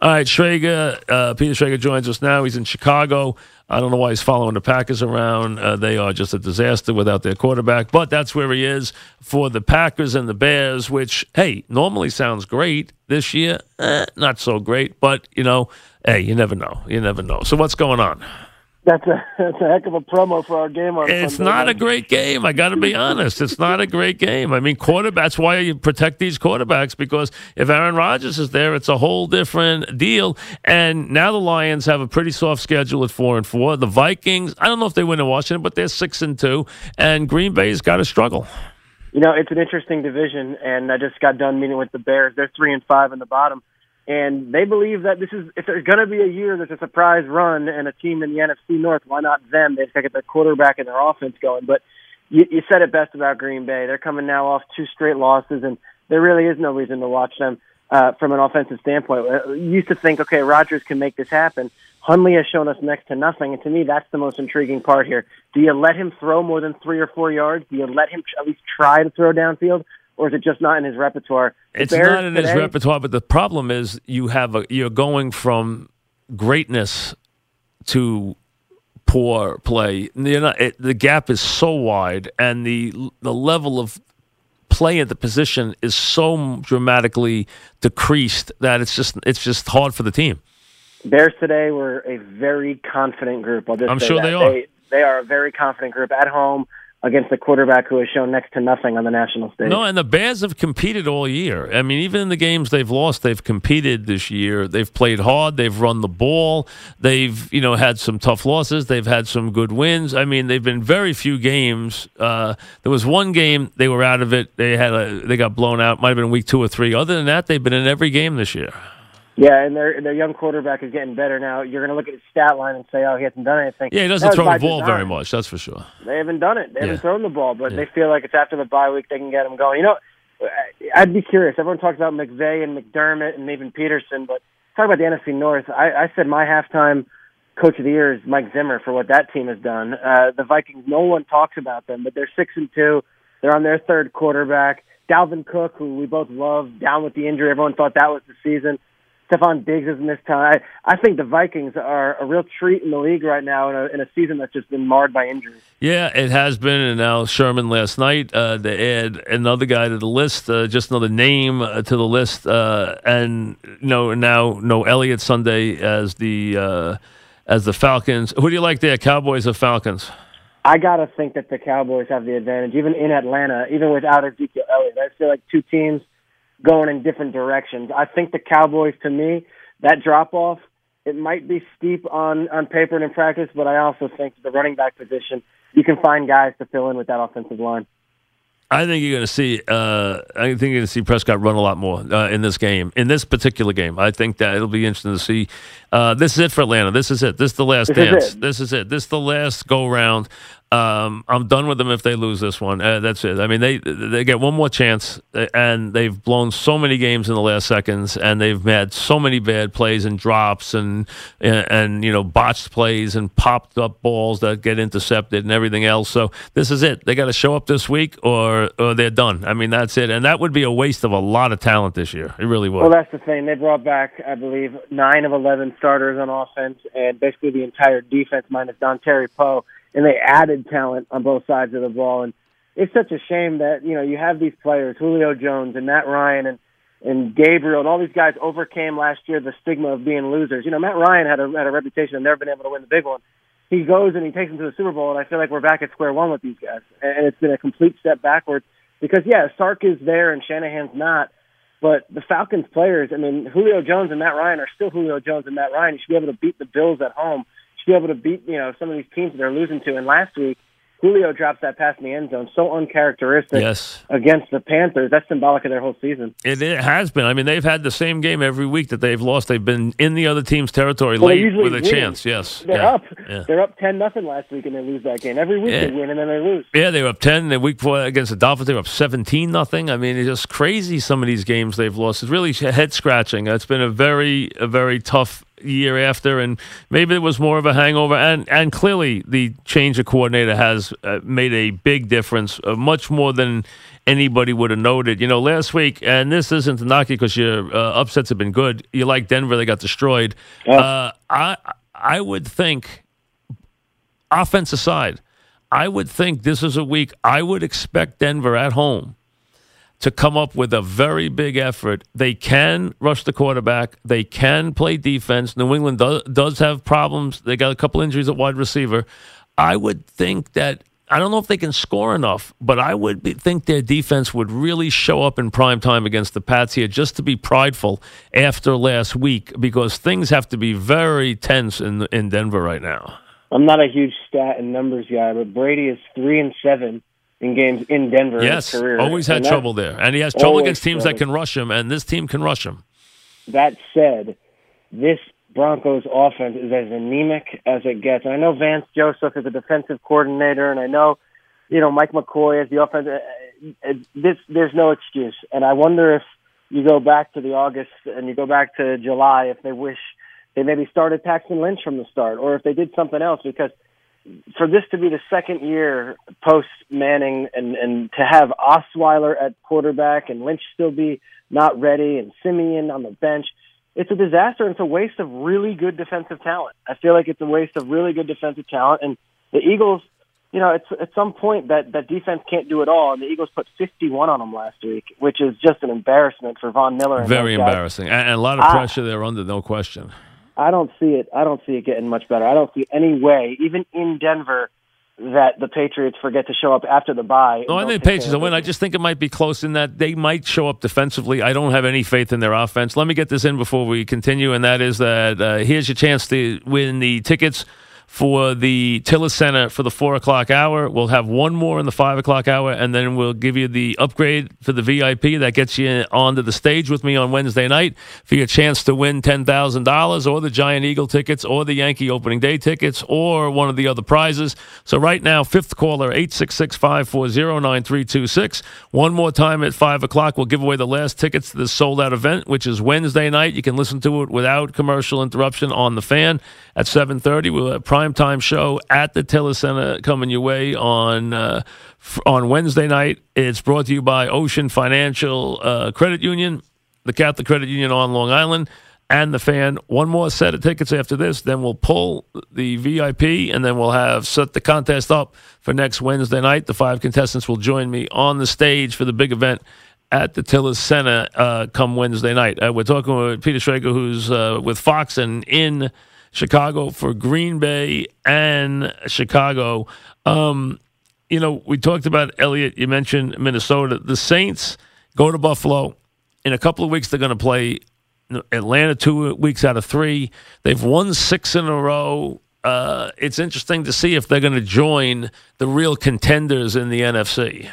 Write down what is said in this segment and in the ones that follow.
All right, Schrager, uh, Peter Schrager joins us now. He's in Chicago. I don't know why he's following the Packers around. Uh, they are just a disaster without their quarterback, but that's where he is for the Packers and the Bears, which, hey, normally sounds great. This year, eh, not so great, but, you know, hey, you never know. You never know. So, what's going on? That's a that's a heck of a promo for our game on It's Sunday not night. a great game. I got to be honest. It's not a great game. I mean, quarterback. That's why you protect these quarterbacks because if Aaron Rodgers is there, it's a whole different deal. And now the Lions have a pretty soft schedule at four and four. The Vikings. I don't know if they win in Washington, but they're six and two. And Green Bay's got to struggle. You know, it's an interesting division, and I just got done meeting with the Bears. They're three and five in the bottom, and they believe that this is if there's going to be a year there's a surprise run and a team in the NFC North. Why not them? They've got to get their quarterback and their offense going. But you, you said it best about Green Bay. They're coming now off two straight losses, and there really is no reason to watch them uh, from an offensive standpoint. Uh, You used to think, okay, Rodgers can make this happen. Hundley has shown us next to nothing, and to me, that's the most intriguing part here. Do you let him throw more than three or four yards? Do you let him at least try to throw downfield, or is it just not in his repertoire? The It's Bears not in his repertoire, but the problem is you have a you're going from greatness to poor play. Not, it, the gap is so wide, and the the level of play at the position is so dramatically decreased that it's just it's just hard for the team. Bears today were a very confident group. I'm sure that. they are. They, they are a very confident group at home against a quarterback who has shown next to nothing on the national stage. No, and the Bears have competed all year. I mean, even in the games they've lost, they've competed this year. They've played hard. They've run the ball. They've you know had some tough losses. They've had some good wins. I mean, they've been very few games. Uh, there was one game they were out of it. They had a they got blown out. Might have been week two or three. Other than that, they've been in every game this year. Yeah, and their their young quarterback is getting better now. You're going to look at his stat line and say, "Oh, he hasn't done anything." Yeah, he doesn't throw the ball design. very much. That's for sure. They haven't done it. They Yeah. haven't thrown the ball, but Yeah. they feel like it's after the bye week they can get him going. You know, I'd be curious. Everyone talks about McVay and McDermott and even Pederson, but talk about the NFC North. I, I said my halftime coach of the year is Mike Zimmer for what that team has done. Uh, the Vikings, no one talks about them, but they're six and two. They're on their third quarterback. Dalvin Cook, who we both love, down with the injury. Everyone thought that was the season. Stefon Diggs isn't this time. I, I think the Vikings are a real treat in the league right now in a, in a season that's just been marred by injuries. Yeah, it has been, and now Sherman last night uh, they add another guy to the list, uh, just another name uh, to the list, uh, and no, now no Elliott Sunday as the uh, as the Falcons. Who do you like there, Cowboys or Falcons? I gotta think that the Cowboys have the advantage, even in Atlanta, even without Ezekiel Elliott. I feel like two teams going in different directions. I think the Cowboys, to me, that drop off, it might be steep on on paper and in practice, but I also think the running back position, you can find guys to fill in with that offensive line. I think you're going to see. Uh, I think you're going to see Prescott run a lot more uh, in this game, in this particular game. I think that it'll be interesting to see. Uh, this is it for Atlanta. This is it. This is the last This dance. it. This is it. This is the last go round. Um, I'm done with them if they lose this one. Uh, that's it. I mean, they they get one more chance, uh, and they've blown so many games in the last seconds, and they've had so many bad plays and drops, and and, and you know botched plays and popped up balls that get intercepted and everything else. So this is it. They got to show up this week, or or they're done. I mean, that's it, and that would be a waste of a lot of talent this year. It really would. Well, that's the thing. They brought back, I believe, nine of eleven starters on offense, and basically the entire defense minus Dontari Poe, and they added talent on both sides of the ball. And it's such a shame that you know you have these players, Julio Jones and Matt Ryan and and Gabriel, and all these guys overcame last year the stigma of being losers. You know, Matt Ryan had a had a reputation of never been able to win the big one. He goes and he takes them to the Super Bowl, and I feel like we're back at square one with these guys, and it's been a complete step backwards. Because yeah, Sark is there and Shanahan's not, but the Falcons players, I mean, Julio Jones and Matt Ryan are still Julio Jones and Matt Ryan. You should be able to beat the Bills at home. Be able to beat, you know, some of these teams that they're losing to. And last week, Julio drops that pass in the end zone, so uncharacteristic yes. against the Panthers. That's symbolic of their whole season. It, it, has been. I mean, they've had the same game every week that they've lost. They've been in the other team's territory well, late with a win. chance. Yes, they're yeah. up. Yeah. They're up ten nothing last week, and they lose that game. Every week Yeah. they win, and then they lose. Yeah, they were up ten. The week before against the Dolphins, they were up seventeen nothing. I mean, it's just crazy. Some of these games they've lost. It's really head scratching. It's been a very, a very tough year after, and maybe it was more of a hangover. And and clearly, the change of coordinator has uh, made a big difference, uh, much more than anybody would have noted. You know, last week, and this isn't to knock you because your uh, upsets have been good. You like Denver; they got destroyed. Uh, I I would think, offense aside. I would think this is a week I would expect Denver at home to come up with a very big effort. They can rush the quarterback. They can play defense. New England does, does have problems. They got a couple injuries at wide receiver. I would think that I don't know if they can score enough, but I would be, think their defense would really show up in prime time against the Pats here just to be prideful after last week because things have to be very tense in in Denver right now. I'm not a huge stat and numbers guy, but Brady is three and seven in games in Denver. Yes, in career. always had trouble there, and he has trouble against teams that can rush him, and this team can rush him. That said, this Broncos offense is as anemic as it gets. And I know Vance Joseph is a defensive coordinator, and I know, you know, Mike McCoy is the offense. uh, uh, This there's no excuse, and I wonder if you go back to the August and you go back to July, if they wish they maybe started Paxton Lynch from the start, or if they did something else, because for this to be the second year post Manning and and to have Osweiler at quarterback and Lynch still be not ready and Siemian on the bench, it's a disaster and it's a waste of really good defensive talent. I feel like it's a waste of really good defensive talent and the Eagles, you know, it's at some point that that defense can't do it all and the Eagles put 51 on them last week, which is just an embarrassment for Von Miller and Very embarrassing, and, and a lot of Ah. pressure they're under, no question. I don't see it. I don't see it getting much better. I don't see any way, even in Denver, that the Patriots forget to show up after the bye. No, I think don't Patriots will win. I just think it might be close in that they might show up defensively. I don't have any faith in their offense. Let me get this in before we continue, and that is that uh, here's your chance to win the tickets for the Tilles Center for the four o'clock hour. We'll have one more in the five o'clock hour, and then we'll give you the upgrade for the VIP that gets you onto the stage with me on Wednesday night for your chance to win ten thousand dollars, or the Giant Eagle tickets, or the Yankee Opening Day tickets, or one of the other prizes. So right now, fifth caller eight six six five four zero nine three two six. One more time at five o'clock, we'll give away the last tickets to the sold out event, which is Wednesday night. You can listen to it without commercial interruption on the fan at seven thirty. We'll have a prime time show at the Tilles Center coming your way on uh, f- on Wednesday night. It's brought to you by Ocean Financial uh, Credit Union, the Catholic Credit Union on Long Island. And the fan, one more set of tickets after this. Then we'll pull the VIP, and then we'll have set the contest up for next Wednesday night. The five contestants will join me on the stage for the big event at the Tilles Center uh, come Wednesday night. Uh, we're talking with Peter Schrager, who's uh, with Fox and in Chicago for Green Bay and Chicago. Um, you know, we talked about Elliott. You mentioned Minnesota. The Saints go to Buffalo. In a couple of weeks, they're going to play Atlanta two weeks out of three. They've won six in a row. Uh, it's interesting to see if they're going to join the real contenders in the NFC.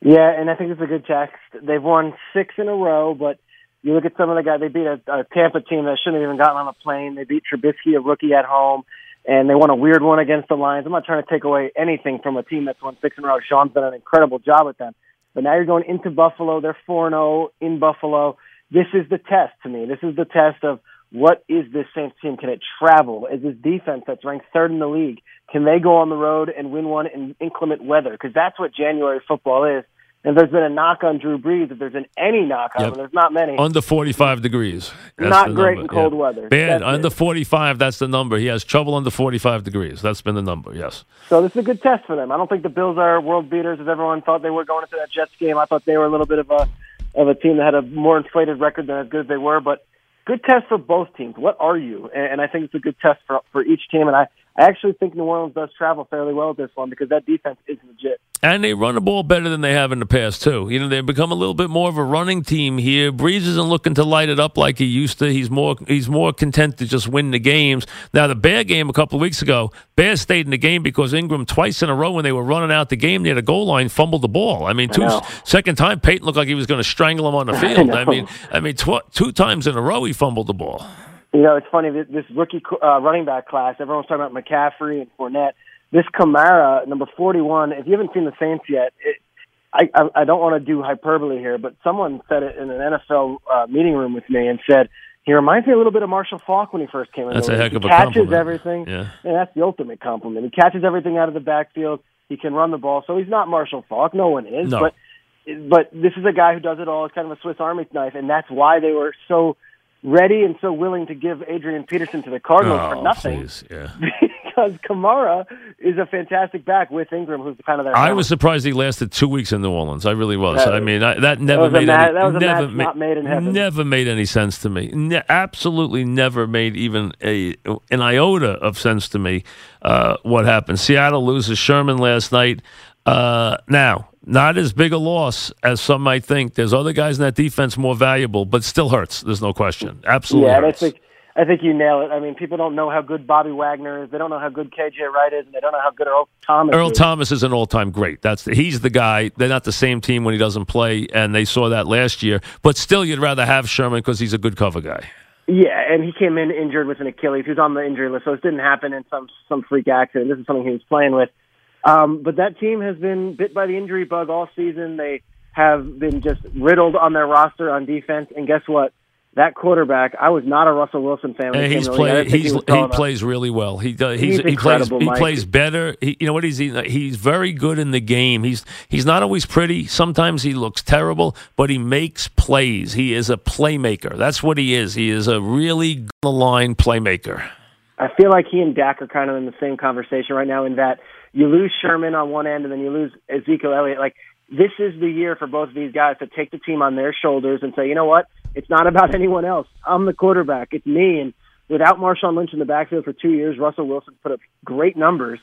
Yeah, and I think it's a good text. They've won six in a row, but you look at some of the guys. They beat a, a Tampa team that shouldn't have even gotten on a plane. They beat Trubisky, a rookie at home, and they won a weird one against the Lions. I'm not trying to take away anything from a team that's won six in a row. Sean's done an incredible job with them. But now you're going into Buffalo. They're 4 0 in Buffalo. This is the test to me. This is the test of what is this Saints team? Can it travel? Is this defense that's ranked third in the league? Can they go on the road and win one in inclement weather? Because that's what January football is. And there's been a knock on Drew Brees. If there's been any knock on Yep. him, there's not many. Under 45 degrees. That's Not great number. in cold Yeah. weather. Bad. Under it. 45, that's the number. He has trouble under 45 degrees. That's been the number, yes. So this is a good test for them. I don't think the Bills are world beaters as everyone thought they were going into that Jets game. I thought they were a little bit of a of a team that had a more inflated record than as good as they were, but good test for both teams. What are you? And, and I think it's a good test for for each team. And I I actually think New Orleans does travel fairly well with this one because that defense is legit. And they run the ball better than they have in the past too. You know, they've become a little bit more of a running team here. Brees isn't looking to light it up like he used to. He's more he's more content to just win the games. Now the Bear game a couple of weeks ago, Bears stayed in the game because Ingram twice in a row when they were running out the game near the goal line fumbled the ball. I mean, two I second time Payton looked like he was going to strangle him on the field. I, I mean, I mean, tw- two times in a row he fumbled the ball. You know, it's funny this rookie uh, running back class. Everyone's talking about McCaffrey and Fournette this Kamara, number 41, if you haven't seen the Saints yet, it, I, I, I don't want to do hyperbole here, but someone said it in an NFL uh, meeting room with me and said, he reminds me a little bit of Marshall Faulk when he first came in. That's a heck of he a catches compliment. everything, yeah. and that's the ultimate compliment. He catches everything out of the backfield. He can run the ball, so he's not Marshall Faulk. No one is, no. but but this is a guy who does it all. It's kind of a Swiss Army knife, and that's why they were so ready and so willing to give Adrian Peterson to the Cardinals oh, for nothing. Please. Yeah. because Kamara is a fantastic back with Ingram, who's kind of their. I was surprised he lasted two weeks in New Orleans. I really was. That, I mean, I, that never that made ma- any, that was a never match ma- not made in heaven. Never made any sense to me. Ne- absolutely never made even a an iota of sense to me. Uh, what happened? Seattle loses Sherman last night. Uh, now, not as big a loss as some might think. There's other guys in that defense more valuable, but still hurts. There's no question. Absolutely. Yeah, hurts. I think I think you nail it. I mean, people don't know how good Bobby Wagner is. They don't know how good KJ Wright is, and they don't know how good Earl Thomas Earl is. Thomas is an all-time great. That's the, he's the guy. They're not the same team when he doesn't play, and they saw that last year. But still, you'd rather have Sherman because he's a good cover guy. Yeah, and he came in injured with an Achilles. He was on the injury list, so this didn't happen in some some freak accident. This is something he was playing with. Um, but that team has been bit by the injury bug all season. They have been just riddled on their roster on defense. And guess what? That quarterback, I was not a Russell Wilson fan. He he's came in the league. I play, he's, was he, plays really well. He does. He's He's, he plays. incredible, He plays better. He, you know what? He's he's very good in the game. He's he's not always pretty. Sometimes he looks terrible, but he makes plays. He is a playmaker. That's what he is. He is a really the line playmaker. I feel like he and Dak are kind of in the same conversation right now in that you lose Sherman on one end and then you lose Ezekiel Elliott. Like this is the year for both of these guys to take the team on their shoulders and say, you know what? It's not about anyone else. I'm the quarterback. It's me. And without Marshawn Lynch in the backfield for two years, Russell Wilson put up great numbers.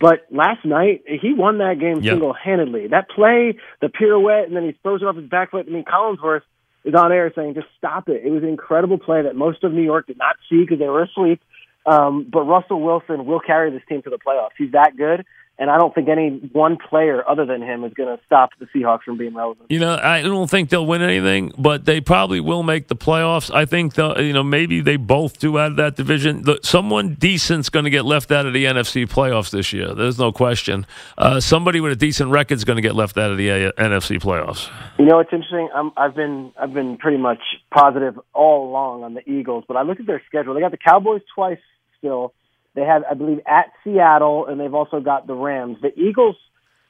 But last night he won that game Yep. single handedly. That play, the pirouette, and then he throws it off his back foot. I mean, Collinsworth is on air saying, just stop it. It was an incredible play that most of New York did not see because they were asleep. Um, but Russell Wilson will carry this team to the playoffs. He's that good, and I don't think any one player other than him is going to stop the Seahawks from being relevant. You know, I don't think they'll win anything, but they probably will make the playoffs. I think, they'll- you know, maybe they both do out of that division. The, someone decent's going to get left out of the NFC playoffs this year. There's no question. Uh, somebody with a decent record's going to get left out of the uh, NFC playoffs. You know, it's interesting. I'm, I've been I've been pretty much positive all along on the Eagles, but I looked at their schedule. They got the Cowboys twice still. They have, I believe, at Seattle, and they've also got the Rams. The Eagles,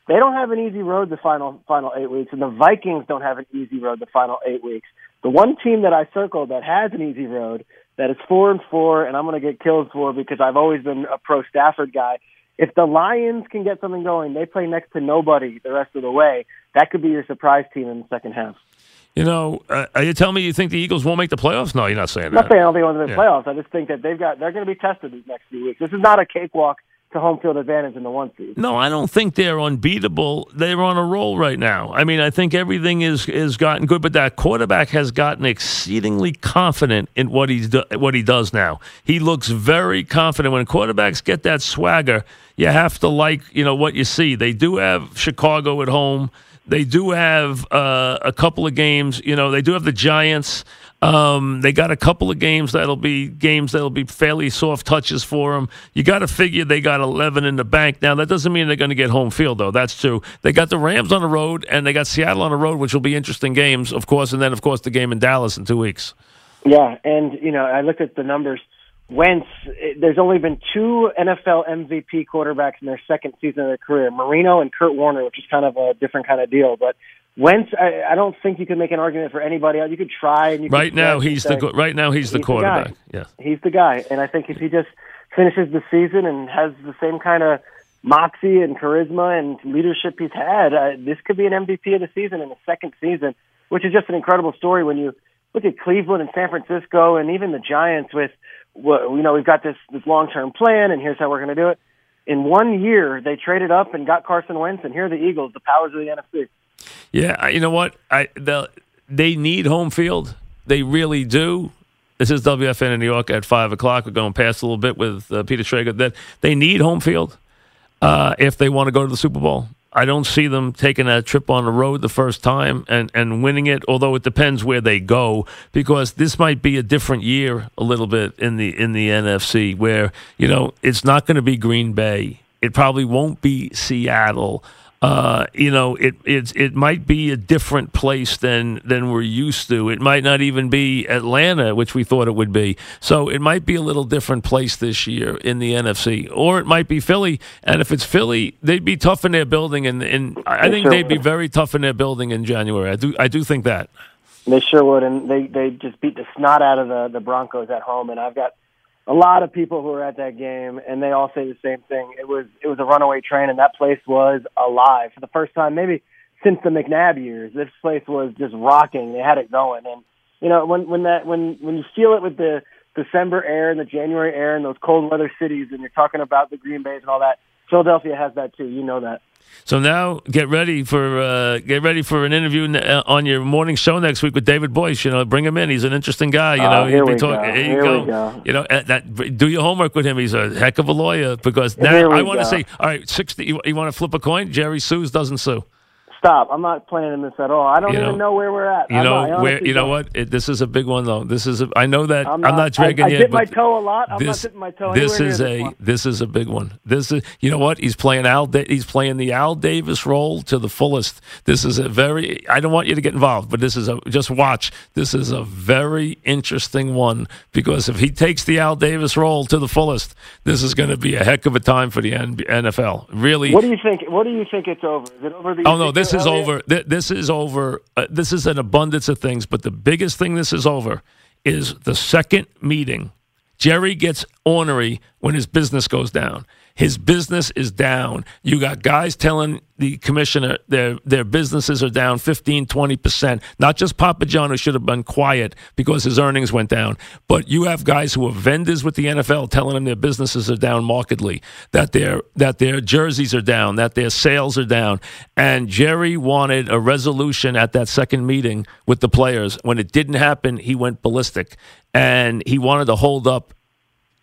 they don't have an easy road the final final eight weeks, and the Vikings don't have an easy road the final eight weeks. The one team that I circled that has an easy road, that is four and four, and I'm going to get killed for because I've always been a pro Stafford guy. If the Lions can get something going, they play next to nobody the rest of the way. That could be your surprise team in the second half. You know, uh, are you telling me you think the Eagles won't make the playoffs? No, you're not saying I'm not that. saying I don't think they'll win the Yeah. playoffs. I just think that they've got they're going to be tested these next few weeks. This is not a cakewalk to home field advantage in the one seed. No, I don't think they're unbeatable. They're on a roll right now. I mean, I think everything is is gotten good, but that quarterback has gotten exceedingly confident in what he's do, what he does now. He looks very confident. When quarterbacks get that swagger, you have to like you know what you see. They do have Chicago at home. They do have uh, a couple of games. You know, they do have the Giants. Um, they got a couple of games that'll be games that'll be fairly soft touches for them. You got to figure they got 11 in the bank. Now that doesn't mean they're going to get home field though. That's true. They got the Rams on the road and they got Seattle on the road, which will be interesting games, of course. And then of course the game in Dallas in two weeks. Yeah, and you know I looked at the numbers. Wentz, there's only been two NFL MVP quarterbacks in their second season of their career, Marino and Kurt Warner, which is kind of a different kind of deal. But Wentz, I, I don't think you can make an argument for anybody else. You could try, and you Right now he's the say, right now he's the He's the quarterback. yeah, he's the guy. And I think if he just finishes the season and has the same kind of moxie and charisma and leadership he's had, uh, this could be an MVP of the season in the second season, which is just an incredible story when you look at Cleveland and San Francisco and even the Giants with you know, we've got this this long term plan, and here's how we're going to do it. In one year, they traded up and got Carson Wentz, and here are the Eagles, the powers of the NFC. Yeah, you know what? I the, they need home field. They really do. This is WFAN in New York at five o'clock. We're going past a little bit with uh, Peter Schrager. That they need home field uh, if they want to go to the Super Bowl. I don't see them taking a trip on the road the first time and, and winning it, although it depends where they go, because this might be a different year a little bit in the in the NFC where, you know, it's not going to be Green Bay. It probably won't be Seattle uh, you know, it it it might be a different place than than we're used to. It might not even be Atlanta, which we thought it would be. So it might be a little different place this year in the NFC, or it might be Philly. And if it's Philly, they'd be tough in their building, and, and I think they'd be very tough in their building in January. I do I do think that they sure would, and they they just beat the snot out of the the Broncos at home, and I've got a lot of people who were at that game, and they all say the same thing. It was it was a runaway train, and that place was alive for the first time, maybe since the McNabb years. This place was just rocking. They had it going, and you know when when that when when you feel it with the December air and the January air and those cold weather cities, and you're talking about the Green Bays and all that. Philadelphia has that too. You know that. So now get ready for uh, get ready for an interview uh, on your morning show next week with David Boies. You know, bring him in. He's an interesting guy. You know, uh, here, we talk, go. here, here go. we go. You know, uh, that, do your homework with him. He's a heck of a lawyer because now I want to say, all right, sixty. You, you want to flip a coin? Jerry sues, doesn't sue. Stop! I'm not planning this at all. I don't You even know- know where we're at. You I'm know not, where? You know what? It, this is a big one though. This is. A, I know that I'm I'm not, dragging I, I dip my toe a lot. I'm this, not dipping my toe this is a this one. this is a big one. This is you know what he's playing Al. He's playing the Al Davis role to the fullest. This is a very. I don't want you to get involved, but this is a just watch. This is a very interesting one because if he takes the Al Davis role to the fullest, this is going to be a heck of a time for the NFL. Really. What do you think? What do you think it's over? Is it over the? Oh no, this is Elliott? over. Th- This is over. Uh, this is an abundance of things, but the biggest thing this is over is the second meeting. Jerry gets ornery when his business goes down. His business is down. You got guys telling the commissioner their their businesses are down 15, 20%. Not just Papa John, who should have been quiet because his earnings went down, but you have guys who are vendors with the NFL telling them their businesses are down markedly, that their that their jerseys are down, that their sales are down. And Jerry wanted a resolution at that second meeting with the players. When it didn't happen, he went ballistic. And he wanted to hold up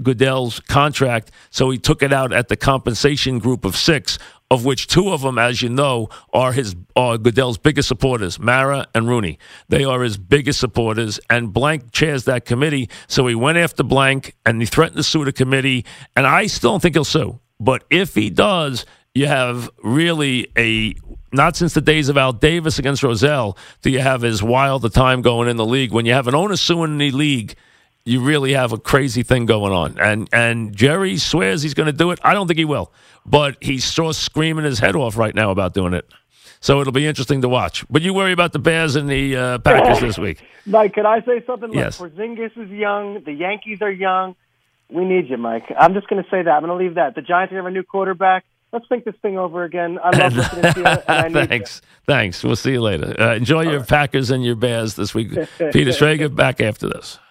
Goodell's contract, so he took it out at the compensation group of six, of which two of them, as you know, are his are Goodell's biggest supporters, Mara and Rooney. They are his biggest supporters, and Blank chairs that committee. So he went after Blank, and he threatened to sue the committee. And I still don't think he'll sue, but if he does, you have really a not since the days of Al Davis against Rozelle do you have as wild a time going in the league. When you have an owner suing the league, you really have a crazy thing going on. And and Jerry swears he's going to do it. I don't think he will, but he's sure screaming his head off right now about doing it. So it'll be interesting to watch. But you worry about the Bears and the uh, Packers this week. Mike, can I say something? Look, Yes. Porzingis is young. The Yankees are young. We need you, Mike. I'm just going to say that. I'm going to leave that. The Giants are going to have a new quarterback. Let's think this thing over again. I love listening to you, and I need you. Thanks. Thanks. We'll see you later. Uh, enjoy your Packers and your Bears this week. Peter Schrager back after this.